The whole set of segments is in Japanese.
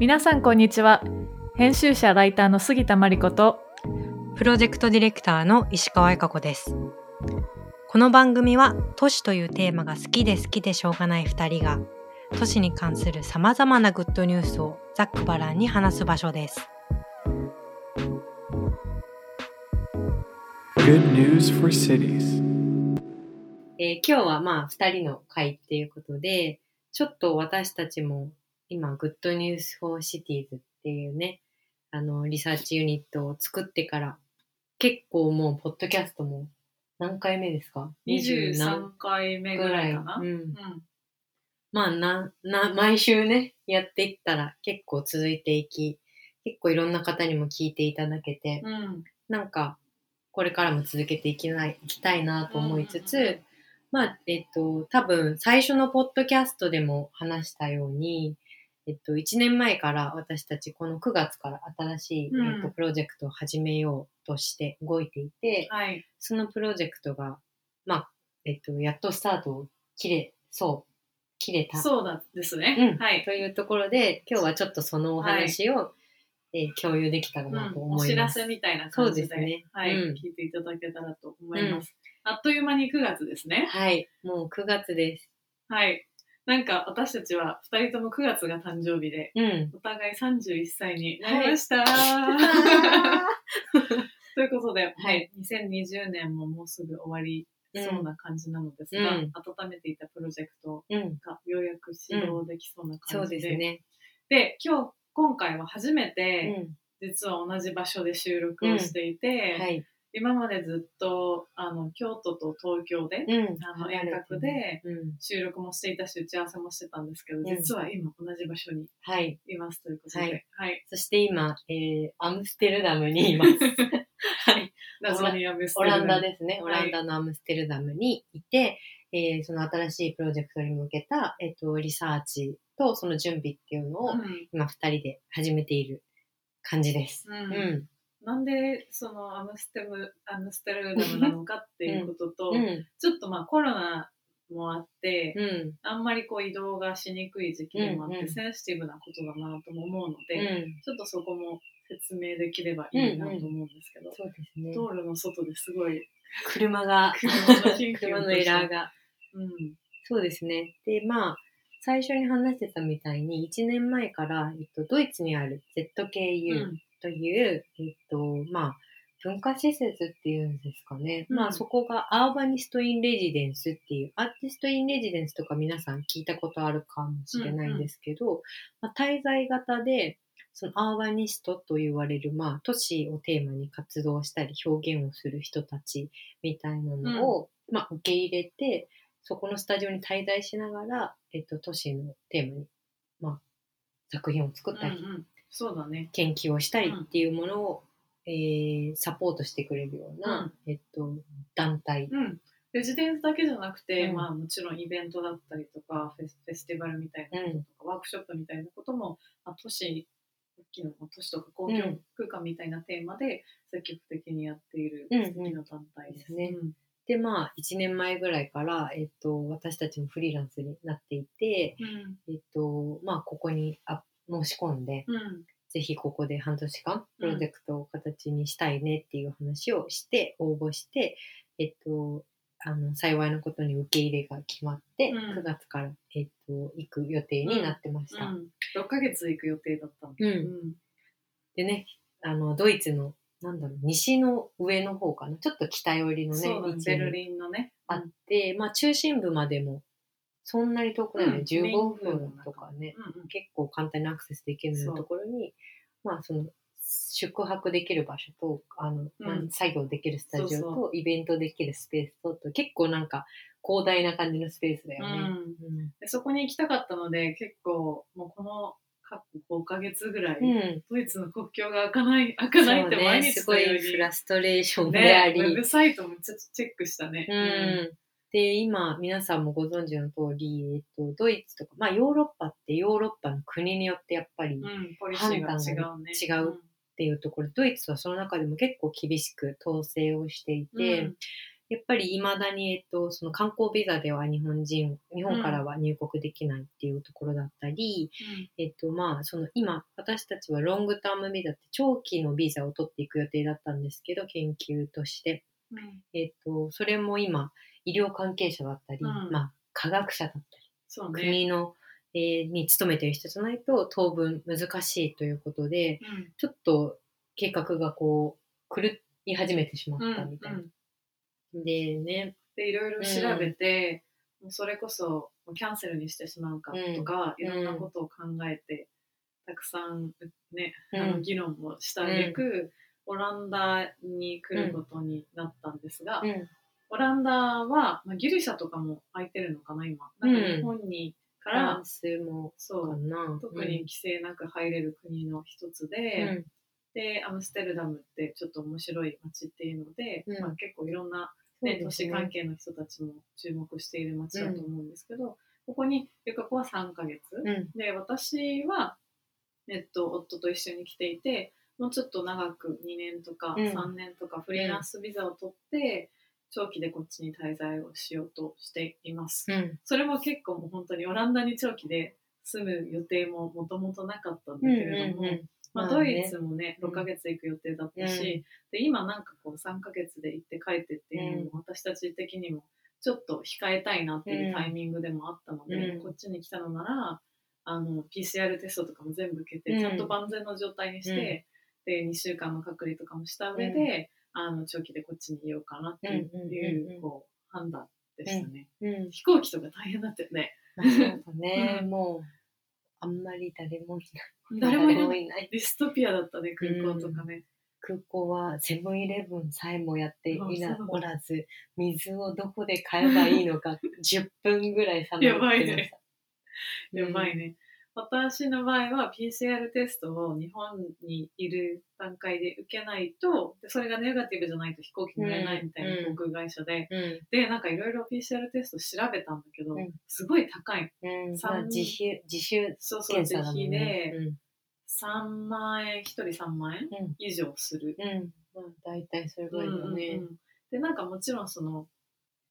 皆さんこんにちは。編集者ライターの杉田真理子とプロジェクトディレクターの石川恵香子です。この番組は都市というテーマが好きで好きでしょうがない2人が都市に関するさまざまなグッドニュースをざっくばらんに話す場所です。Good news for cities. えー今日はまあ2人の会っていうことでちょっと私たちも今グッドニュース for cities っていうねあのリサーチユニットを作ってから結構もうポッドキャストも何回目ですか？23回目ぐらいかな、うん。うん。まあな、な、毎週ね、やっていったら結構続いていき、結構いろんな方にも聞いていただけて、うん。なんか、これからも続けていきない、いきたいなと思いつつ、うん。まあ、えっと、多分最初のポッドキャストでも話したように、えっと、1年前から私たちこの9月から新しい、うん。えっと、プロジェクトを始めようとして動いていて、はい。そのプロジェクトが、まあ、えっと、やっとスタートを切れ、そう、切れた。そうだですね、うん。はい、というところで、今日はちょっとそのお話を、えー共有できたらなとうん。お知ら思います。せみたいな感じでそうですね。はい。うん。聞いていただけたらと思います、あっという間に9月ですね。はい、もう9月です。はいなんか私たちは2人とも9月が誕生日でうん。お互い31歳になりました、ということで、はい、2020年ももうすぐ終わりそうな感じなのですが、うん温めていたプロジェクトうん。がようやく始動できそうなそう感じで、ですね。で今日今回は初めうて、ん。実は同じ場所で収録をしていて、はい。今までずっとあの京都と東京で、うん。あの遠隔でうん。収録もしていたし打ち合わせもしてたんですけど、ん実は今同じ場所にはい。いますということで、ははいいそして今、えー、アムステルダムにいます。はい。謎にアムステオルダムランダですね。はいオランダのアムステルダムにいて、えーその新しいプロジェクトに向けた、えっ、と、リサーチとその準備っていうのを、うん今二人で始めている感じです。うんうん。なんでそのアムステムアムステルダムなのかっていうことと、うん。ちょっとまあコロナもあって、うん。あんまりこう移動がしにくい時期でもあって、うんうんセンシティブなことだなとも思うのうで、ん。ちょっとそこも説明できればいいなと思うんですけど、そうですね。道路の外ですごい車が、車のエラーが。うんそうですね。で、まあ、最初に話してたみたいに、1年前から、えっと、ドイツにある ZKU うんという、えっと、まあ、文化施設っていうんですかね。うん。まあ、そこがアーバニスト・イン・レジデンスっていう、アーティスト・イン・レジデンスとか皆さん聞いたことあるかもしれないんですけど、まあ、滞在型で、そのアーバニストと言われる、まあ、都市をテーマに活動したり表現をする人たちみたいなのを、まあ、受け入れて、そこのスタジオに滞在しながら、えっと、都市のテーマに、まあ、作品を作ったり、うんうんそうだね。研究をしたりっていうものを、えーサポートしてくれるような、えっと、団体。うん。レジデンスだけじゃなくて、うん。まあもちろんイベントだったりとか、フェスフェスティバルみたいなこととか、ワークショップみたいなことも、まあ、都市、大きな都市とか公共うん。空間みたいなテーマで積極的にやっているうんうん。素敵な団体です。ね。うん。で、まあ、1年前ぐらいから、えっと、私たちもフリーランスになっていて、えっと、まあ、ここにあ申し込んで、うん。ぜひここで半年間プロジェクトを形にしたいねっていう話をして、応募して、えっと、あの、幸いなことに受け入れが決まって、うん9月から、えっと、行く予定になってました。うん。6ヶ月行く予定だったんうん。でね、あの、ドイツの、なんだろう、西の上の方かな、ちょっと北寄りのね、ね。ベルにリンのね。あって、まあ、中心部までも、そんなに遠くないね、うん。15分とかね、うんうん。結構簡単にアクセスできるよう。なところに、まあその宿泊できる場所と、あの、まあうん作業できるスタジオと、イベントできるスペースと、と結構なんか広大な感じのスペースだよね。うん。でそこに行きたかったので、結構、もうこの、過去5ヶ月ぐらい、うん。うんドイツの国境が開かない、開かないって毎ね、すご日のように、いフラストレーションであね、り、ウェブサイトもちょっとチェックしたね。うん。で、今、皆さんもご存知の通り、えっと、ドイツとか、まあ、ヨーロッパってヨーロッパの国によってやっぱりっうん、ポリシーが違うね。違うていうところ、ドイツはその中でも結構厳しく統制をしていて、うんやっぱり未だに、えっと、その観光ビザでは日本人、日本からは入国できないっていうところだったり、えっと、まあ、その今、私たちはロングタームビザって長期のビザを取っていく予定だったんですけど、研究として。うんえっと、それも今、医療関係者だったり、うん。まあ、科学者だったり、そうね。国の、えーに勤めてる人じゃないと当分難しいということで、うん。ちょっと計画がこう、狂い始めてしまうんったみたいな。うんでね、でいろいろ調べて、もうそれこそキャンセルにしてしまうかとか、うん。いろんなことを考えて、たくさんね、うん。あの議論もしたべく、オランダに来ることになったんですが、うん、オランダは、まあ、ギリシャとかも空いてるのかな今。なんか日本にから、もそう。特に規制なく入れる国の一つで、うん、でアムステルダムってちょっと面白い街っていうので、うん。まあ、結構いろんなそうね、都市関係の人たちも注目している街だと思うんですけど、ここにゆか子は3ヶ月、うん、で私は、えっと、夫と一緒に来ていてもうちょっと長く2年とかうん。3年とかフリーランスビザを取って、長期でこっちに滞在をしようとしています、うん、それも結構もう本当にオランダに長期で住む予定ももともとなかったんだけれども、まあ、まあね。ドイツもねうん。6ヶ月行く予定だったし、うん。で今なんかこう3ヶ月で行って帰ってっていうのも私たち的にもちょっと控えたいなっていうタイミングでもあったので、うん。こっちに来たのならあの PCR テストとかも全部受けて、うん。ちゃんと万全の状態にして、で2週間の隔離とかもした上で、あの長期でこっちにいようかなっていう,、こう判断でしたね、うん、飛行機とか大変だったよね。まあそうだね、う んもう、あんまり 誰もいない。誰もいない。ディストピアだったね空港とかね、空港はセブンイレブンさえもやっていなおらず、水をどこで買えばいいのか、10分ぐらいさまやばいね。ました。やばいね。私の場合は PCR テストを日本にいる段階で受けないと、でそれがネガティブじゃないと飛行機乗れないみたいなうん航空会社で、うん。で、なんかいろいろ PCR テスト調べたんだけど、うんすごい高い。うん。三まあ、自習、自習そうそう、自費ね。で3万円、1人3万円うん。以上する。うん。うん。まあ、大体それぐらいだよね。うんうんうんで、なんかもちろんその、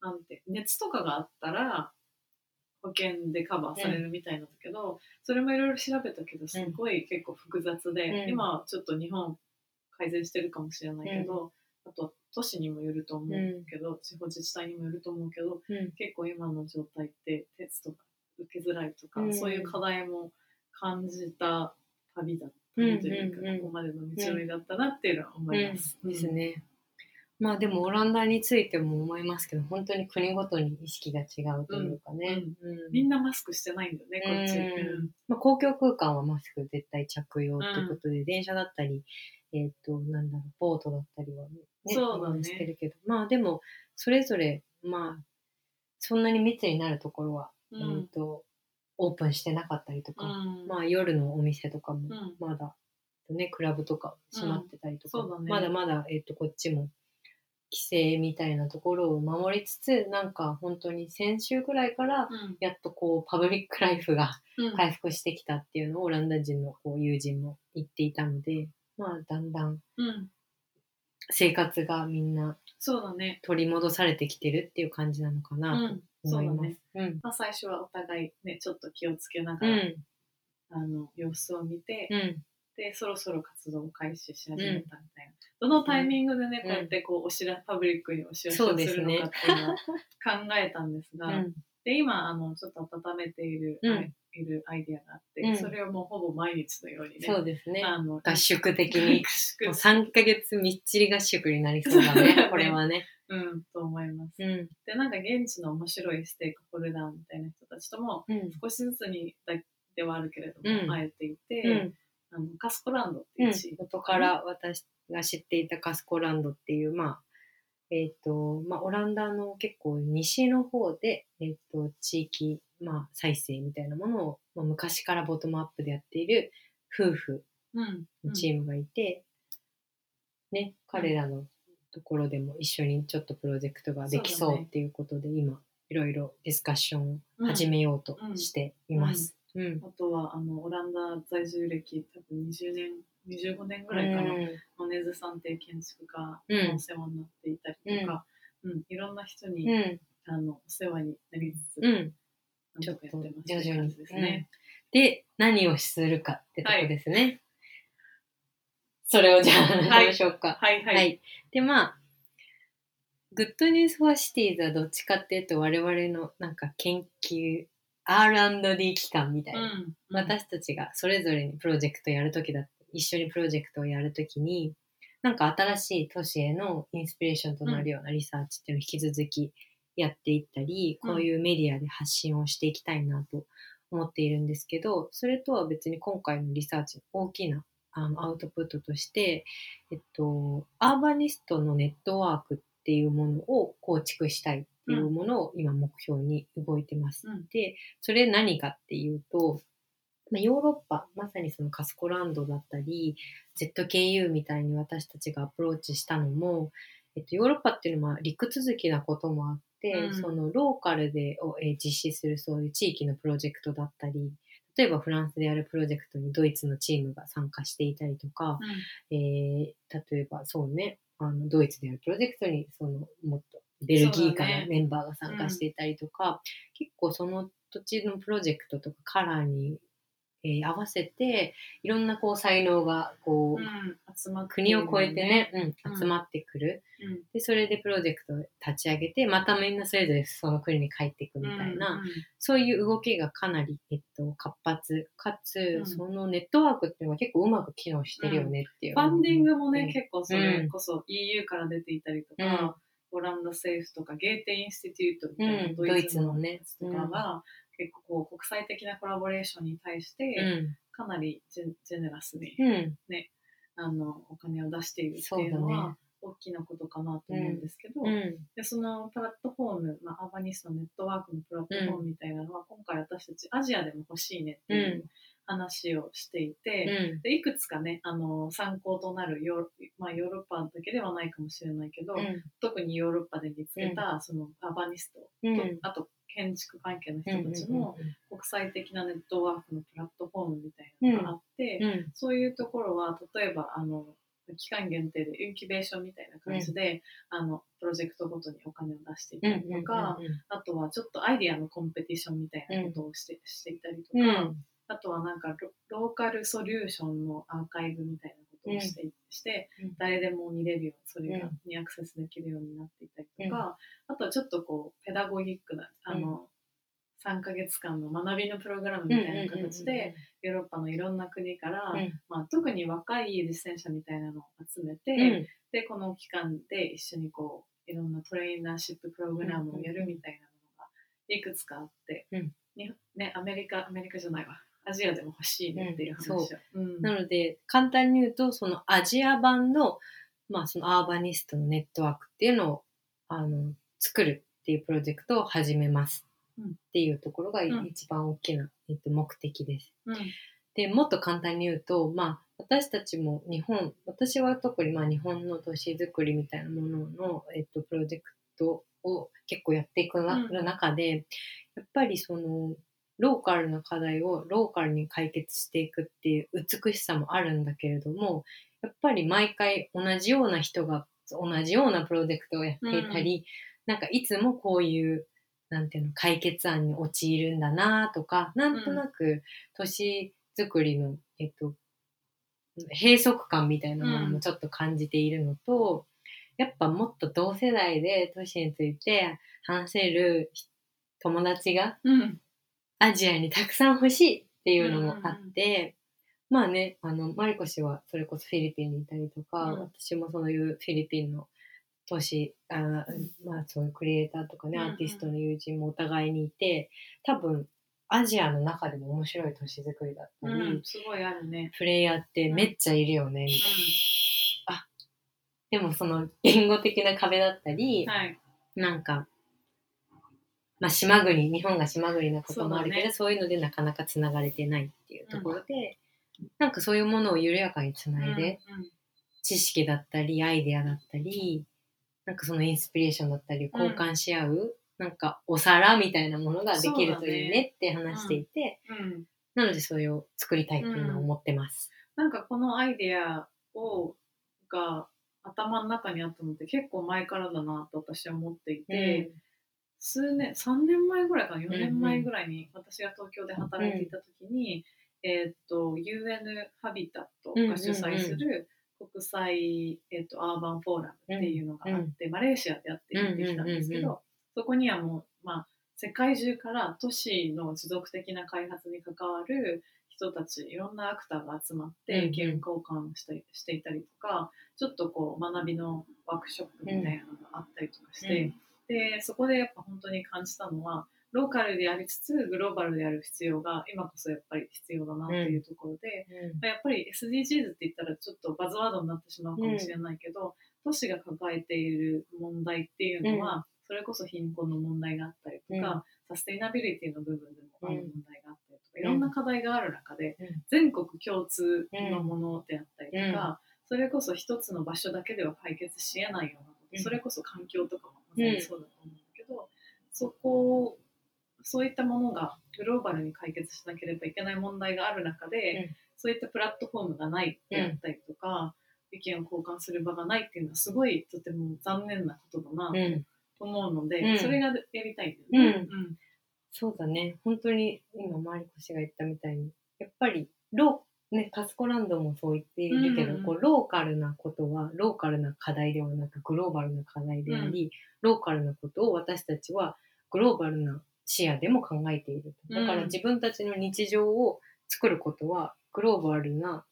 なんて、熱とかがあったら、保険でカバーされるみたいなんだけど、それもいろいろ調べたけど、すごい結構複雑で、うん。今はちょっと日本改善してるかもしれないけど、あと都市にもよると思うけど、地方自治体にもよると思うけど、うん。結構今の状態ってテストが受けづらいとか、うん。そういう課題も感じた旅だったうんというか、うんうん。ここまでの道のりだったなっていうのは思います。うん、ですね。まあでもオランダについても思いますけど、本当に国ごとに意識が違うというかね。うんみんなマスクしてないんだよね、こっち。うん。まあ、公共空間はマスク絶対着用ということで、電車だったり、えっ、と、なんだろう、ボートだったりはね、そうだね。してるけど、まあでも、それぞれ、まあ、そんなに密になるところは、ううんんと、オープンしてなかったりとか、うん。まあ夜のお店とかもうん。まだ、ね、クラブとか閉まってたりとか、まだまだ、えっとこっちも規制みたいなところを守りつつなんか本当に先週ぐらいからうん。やっとこうパブリックライフがうん。回復してきたっていうのをオランダ人のこう友人も言っていたのでまあだんだんうん。生活がみんなそうだね。取り戻されてきてるっていう感じなのかうなと思います。まあ、最初はお互いね、ちょっと気をつけながら、うん。あの様子を見て、うんで、そろそろ活動を開始し始めたみたいな。どのタイミングでね、うんこうやってこうお知らパブリックにお知らせをするのかっていうのを考えたんですが、うんで今あのちょっと温めている、いるアイディアがあって、うんそれをもうほぼ毎日のようにねそうですね。あの合宿的に 合宿もう3ヶ月みっちり合宿になりそうだね、これはね。うんと思います。うん。でなんか現地の面白いステークホルダーみたいな人たちともうん。少しずつにだではあるけれども、うん会えていて、うん。あのカスコランドってうんいう地域、元から私が知っていたカスコランドっていう、まあ、えっ、と、まあ、オランダの結構西の方で、えっ、と、地域、まあ、再生みたいなものを、まあ、昔からボトムアップでやっている夫婦うんのチームがいて、ね、彼らのところでも一緒にちょっとプロジェクトができそうっていうことで、今、いろいろディスカッションをうん始めようとしています。うん。あとはあのオランダ在住歴多分20年25年ぐらいかな、うんマネズさんっていう建築家うんのお世話になっていたりとか、うん、いろんな人うに、ん。あのお世話になりつつ、うん。なんとかやってますちょっと徐々にって感じですね。で、何をするかってとこですね。それをじゃあ話しましょうか。はいはい。はい。で、まあ、 Good News for Cities はどっちかっていうと我々のなんか研究 R&D 機関みたいな、うん、私たちがそれぞれにプロジェクトやるときだって一緒にプロジェクトをやるときになんか新しい都市へのインスピレーションとなるようなリサーチっていうのを引き続きやっていったり、うん。こういうメディアで発信をしていきたいなと思っているんですけどそれとは別に今回のリサーチの大きなあのアウトプットとして、えっと、アーバニストのネットワークっていうものを構築したいっていうものを今目標に動いてます。うん。で、それ何かっていうと、まあヨーロッパ、まさにそのカスコランドだったり、ZKU みたいに私たちがアプローチしたのも、えっと、ヨーロッパっていうのは陸続きなこともあって、うん。そのローカルでを、えー実施するそういう地域のプロジェクトだったり、例えばフランスでやるプロジェクトにドイツのチームが参加していたりとか、えー例えばそうね、あのドイツでやるプロジェクトにそのもっとベルギーからメンバーが参加していたりとか、結構その土地のプロジェクトとかカラーに、えー合わせていろんなこう才能がこう、うん、集まって国を越えてね、ううんん、集まってくる、うん。でそれでプロジェクトを立ち上げてまたみんなそれぞれその国に帰っていくみたいな、うんそういう動きがかなり、えっと、活発かつ、うんそのネットワークっていうのは結構うまく機能してるよねっていう、ファンディングもね、うん結構それこそ EU から出ていたりとか、うんオランダ政府とかゲーテインスティテュートみたいな、うんドイツのやつとかが、結構こう国際的なコラボレーションに対して、うん。かなりジェジェネラスに、うん。あのお金を出しているっていうのはね。大きなことかなと思うんですけど、うん。でそのプラットフォーム、まあ、アーバニストネットワークのプラットフォームみたいなのは、今回私たちアジアでも欲しいねっていう話をしていて、うん。でいくつかねあの参考となるヨーロ,、まあ、ヨーロッパだけではないかもしれないけど、特にヨーロッパで見つけた、そのアーバニストと、うん。あと建築関係のうん人たちの国際的なネットワークのプラットフォームみたいなのがあって、うん。そういうところは例えばあの期間限定でインキュベーションみたいな感じで、あのプロジェクトごとにお金を出していたりとか、あとはちょっとアイディアのコンペティションみたいなことをして,、していたりとうん。か、あとはなんかロローカルソリューションのアーカイブみたいなことをして,、してうん。誰でも見れるようにそれが、うん。にアクセスできるようになっていたりとか、あとはちょっとこうペダゴギックなあの、3ヶ月間の学びのプログラムみたいな形で、ヨーロッパのいろんな国から、うん。まあ、特に若い実践者みたいなのを集めて、うん。でこの期間で一緒にこういろんなトレーナーシッププログラムをやるみたいなのがいくつかあって、ね、アメリカアメリカじゃないわアジアでも欲しいねっていう話を、うんなので簡単に言うとそのアジア版の,、まあそのアーバニストのネットワークっていうのをあの作るっていうプロジェクトを始めますうん。っていうところがうん。一番大きな、えっと、目的です。うん。でもっと簡単に言うと、まあ、私たちも日本私は特にまあ日本の都市づくりみたいなものの、えっと、プロジェクトを結構やっていくな、うん。中でやっぱりそのローカルな課題をローカルに解決していくっていう美しさもあるんだけれどもやっぱり毎回同じような人が同じようなプロジェクトをやっていたり、なんかいつもこういうなんていうの解決案に陥るんだなとかなんとなく都市づくりの、えっと、閉塞感みたいなものもちょっと感じているのと、やっぱもっと同世代で都市について話せる友達がうんアジアにたくさん欲しいっていうのもあって、まあね、あの、マリコ氏はそれこそフィリピンにいたりとか、うん。私もそういうフィリピンの都市、あまあそういうクリエイターとかね、うんうん。アーティストの友人もお互いにいて、多分アジアの中でも面白い都市づくりだったり、うん、すごいあるね、プレイヤーってめっちゃいるよね、みたいな。でもその言語的な壁だったり、うん、はい。なんか、まあ、島国、日本が島国なこともあるけど、そうだね。いうのでなかなかつながれてないっていうところで、なんかそういうものを緩やかにつないで、うんうん。知識だったり、アイデアだったり、なんかそのインスピレーションだったり、交換し合う、なんかお皿みたいなものができるといいねって話していて、うん。なのでそれを作りたいというのは思ってます。なんかこのアイデアをが頭の中にあったのって結構前からだなと私は思っていて、数年3年前ぐらいかな？4年前ぐらいに私が東京で働いていた時に、えーっと UN ハビタットが主催する国際、えーっとアーバンフォーラムっていうのがあって、マレーシアでやって行ってきたんですけど、うんうんうんそこにはもう、まあ、世界中から都市の持続的な開発に関わる人たちいろんなアクターが集まっうんうん。て意見交換してしていたりとかちょっとこう学びのワークショップみたいなのがあったりとかして、でそこでやっぱ本当に感じたのはローカルでありつつグローバルである必要が今こそやっぱり必要だなというところで、やっぱり SDGs って言ったらちょっとバズワードになってしまうかもしれないけど、都市が抱えている問題っていうのは、それこそ貧困の問題があったりとか、サステイナビリティの部分でもある問題があったりとか、いろんな課題がある中で、うん。全国共通のものであったりとか、うん。それこそ一つの場所だけでは解決し得ないようなうん。それこそ環境とかもまさにそうだと思うんだけど、そこをそういったものがグローバルに解決しなければいけない問題がある中で、うん。そういったプラットフォームがないであったりとか、意見を交換する場がないっていうのはすごいとても残念なことだなうん。と思うので、うん。それがやりたいんだよね。うん。そうだね。本当に今、マリコ氏が言ったみたいに、やっぱり、ロー、ね、カスコランドもそう言っているけど、うんこうローカルなことは、ローカルな課題ではなく、グローバルな課題であり、ローカルなことを私たちは、グローバルな視野でも考えていると。だからうん自分たちの日常を作ることは、グローバルな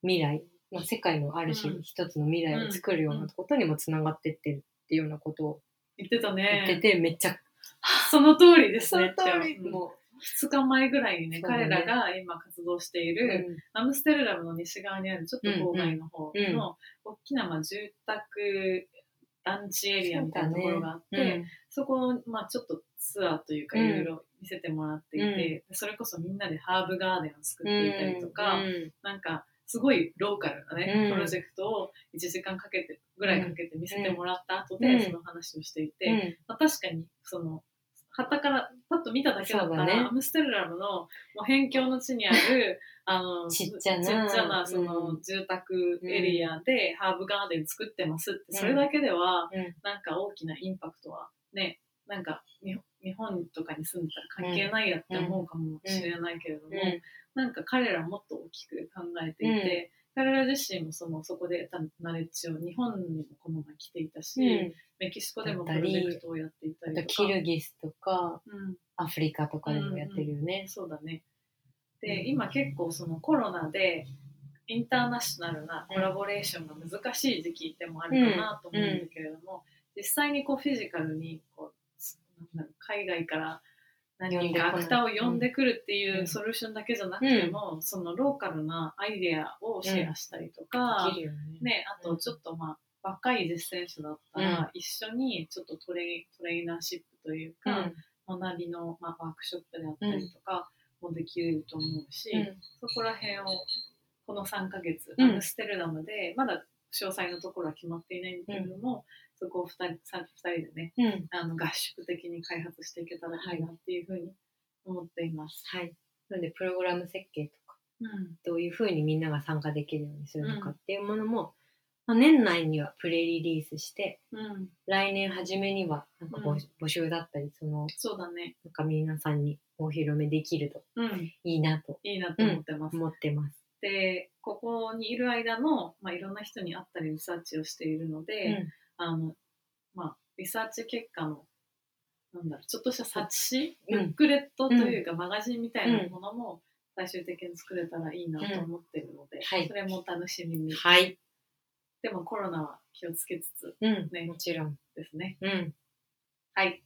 未来、まあ、世界のある種うん一つの未来を作るようなことにもつながってってるっていうようなことを言ってた言ね。ってて、めっちゃ、その通りですそのね。通り、うんも2日前ぐらいにね、ね。彼らが今活動していうる、アムステルダムの西側にあるちょっと郊外の方うん。うんの大きなまあ住宅団地エリアみたいなところがあって、うん。そこをまあちょっとツアーというかうん。いろいろ見せてもらっていて、それこそみんなでハーブガーデンを作っていたりとか、うんなんかすごいローカルなね、うん。プロジェクトを1時間かけてぐらいかけて見せてもらった後うん。でその話をしていて、うん。まあ、確かにその旗からパッと見ただけだったら、ね。アムステルダムのもう辺境の地にある あのちっちゃなそうん。の住宅エリアでハーブガーデン作ってますって、うん。それだけではうん。なんか大きなインパクトはねなんか日日本とかに住んでたら関係ないやって思うかもしれないけれども、なんか彼らもっと大きく考えていて、彼ら自身もそのそこで得たナレッジを日本にもこの前来ていたし、うんメキシコでもプロジェクトをやっていたりとか。キルギスとかうんアフリカとかでもやってるよね。そうだね。うんで、今結構そのコロナでインターナショナルなコラボレーションが難しい時期でもあるかなと思うんだけれども、実際にこうフィジカルにこうなんだろう海外から何人かアクターを呼んでくるっていううん。ソリューションだけじゃなくても、そのローカルなアイデアをシェアしたりとか、できるよね。ね、あとちょっとまあ若い実践者だったら、一緒にちょっとトレイトレーナーシップというか、学びの、まあ、ワークショップであったりとかもできると思うし、うん。そこら辺をこの3ヶ月、うん。アムステルダムでまだ詳細のところは決まっていないんだけれども、そこを2人 2, 人でねうん。あの合宿的に開発していけたらいいなっていうふうに思っています。はい。なので、プログラム設計とか、うんどういうふうにみんなが参加できるようにするのかっていうものも、まあ、年内にはプレリリースして、うん、来年初めにはなんか募,、集だったり、その、そうだね、なんか皆さんにお披露目できるとうん、いいなといいなと思ってます。思ってます。でここにいる間の、まあ、いろんな人に会ったりリサーチをしているので、あのまあ、リサーチ結果のなんだろうちょっとした冊子、うん。ブックレットというか、マガジンみたいなものも最終的に作れたらいいなと思っているので、はい。それも楽しみに、はい。でもコロナは気をつけつつうん。ね。もちろん。ですね。うん。はい。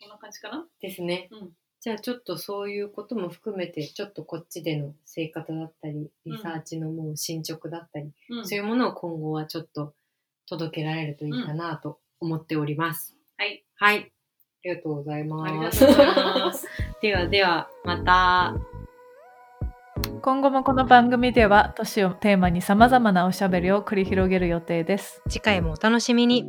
こんな感じかな？ですね。うん。じゃあちょっとそういうことも含めて、ちょっとこっちでの生活だったり、リサーチのもう進捗だったり、うん。そういうものを今後はちょっと届けられるといいかなと思っております。はいはい。ありがとうございます。ありがとうございます ではでは、また。今後もこの番組では都市をテーマにさまざまなおしゃべりを繰り広げる予定です。次回もお楽しみに。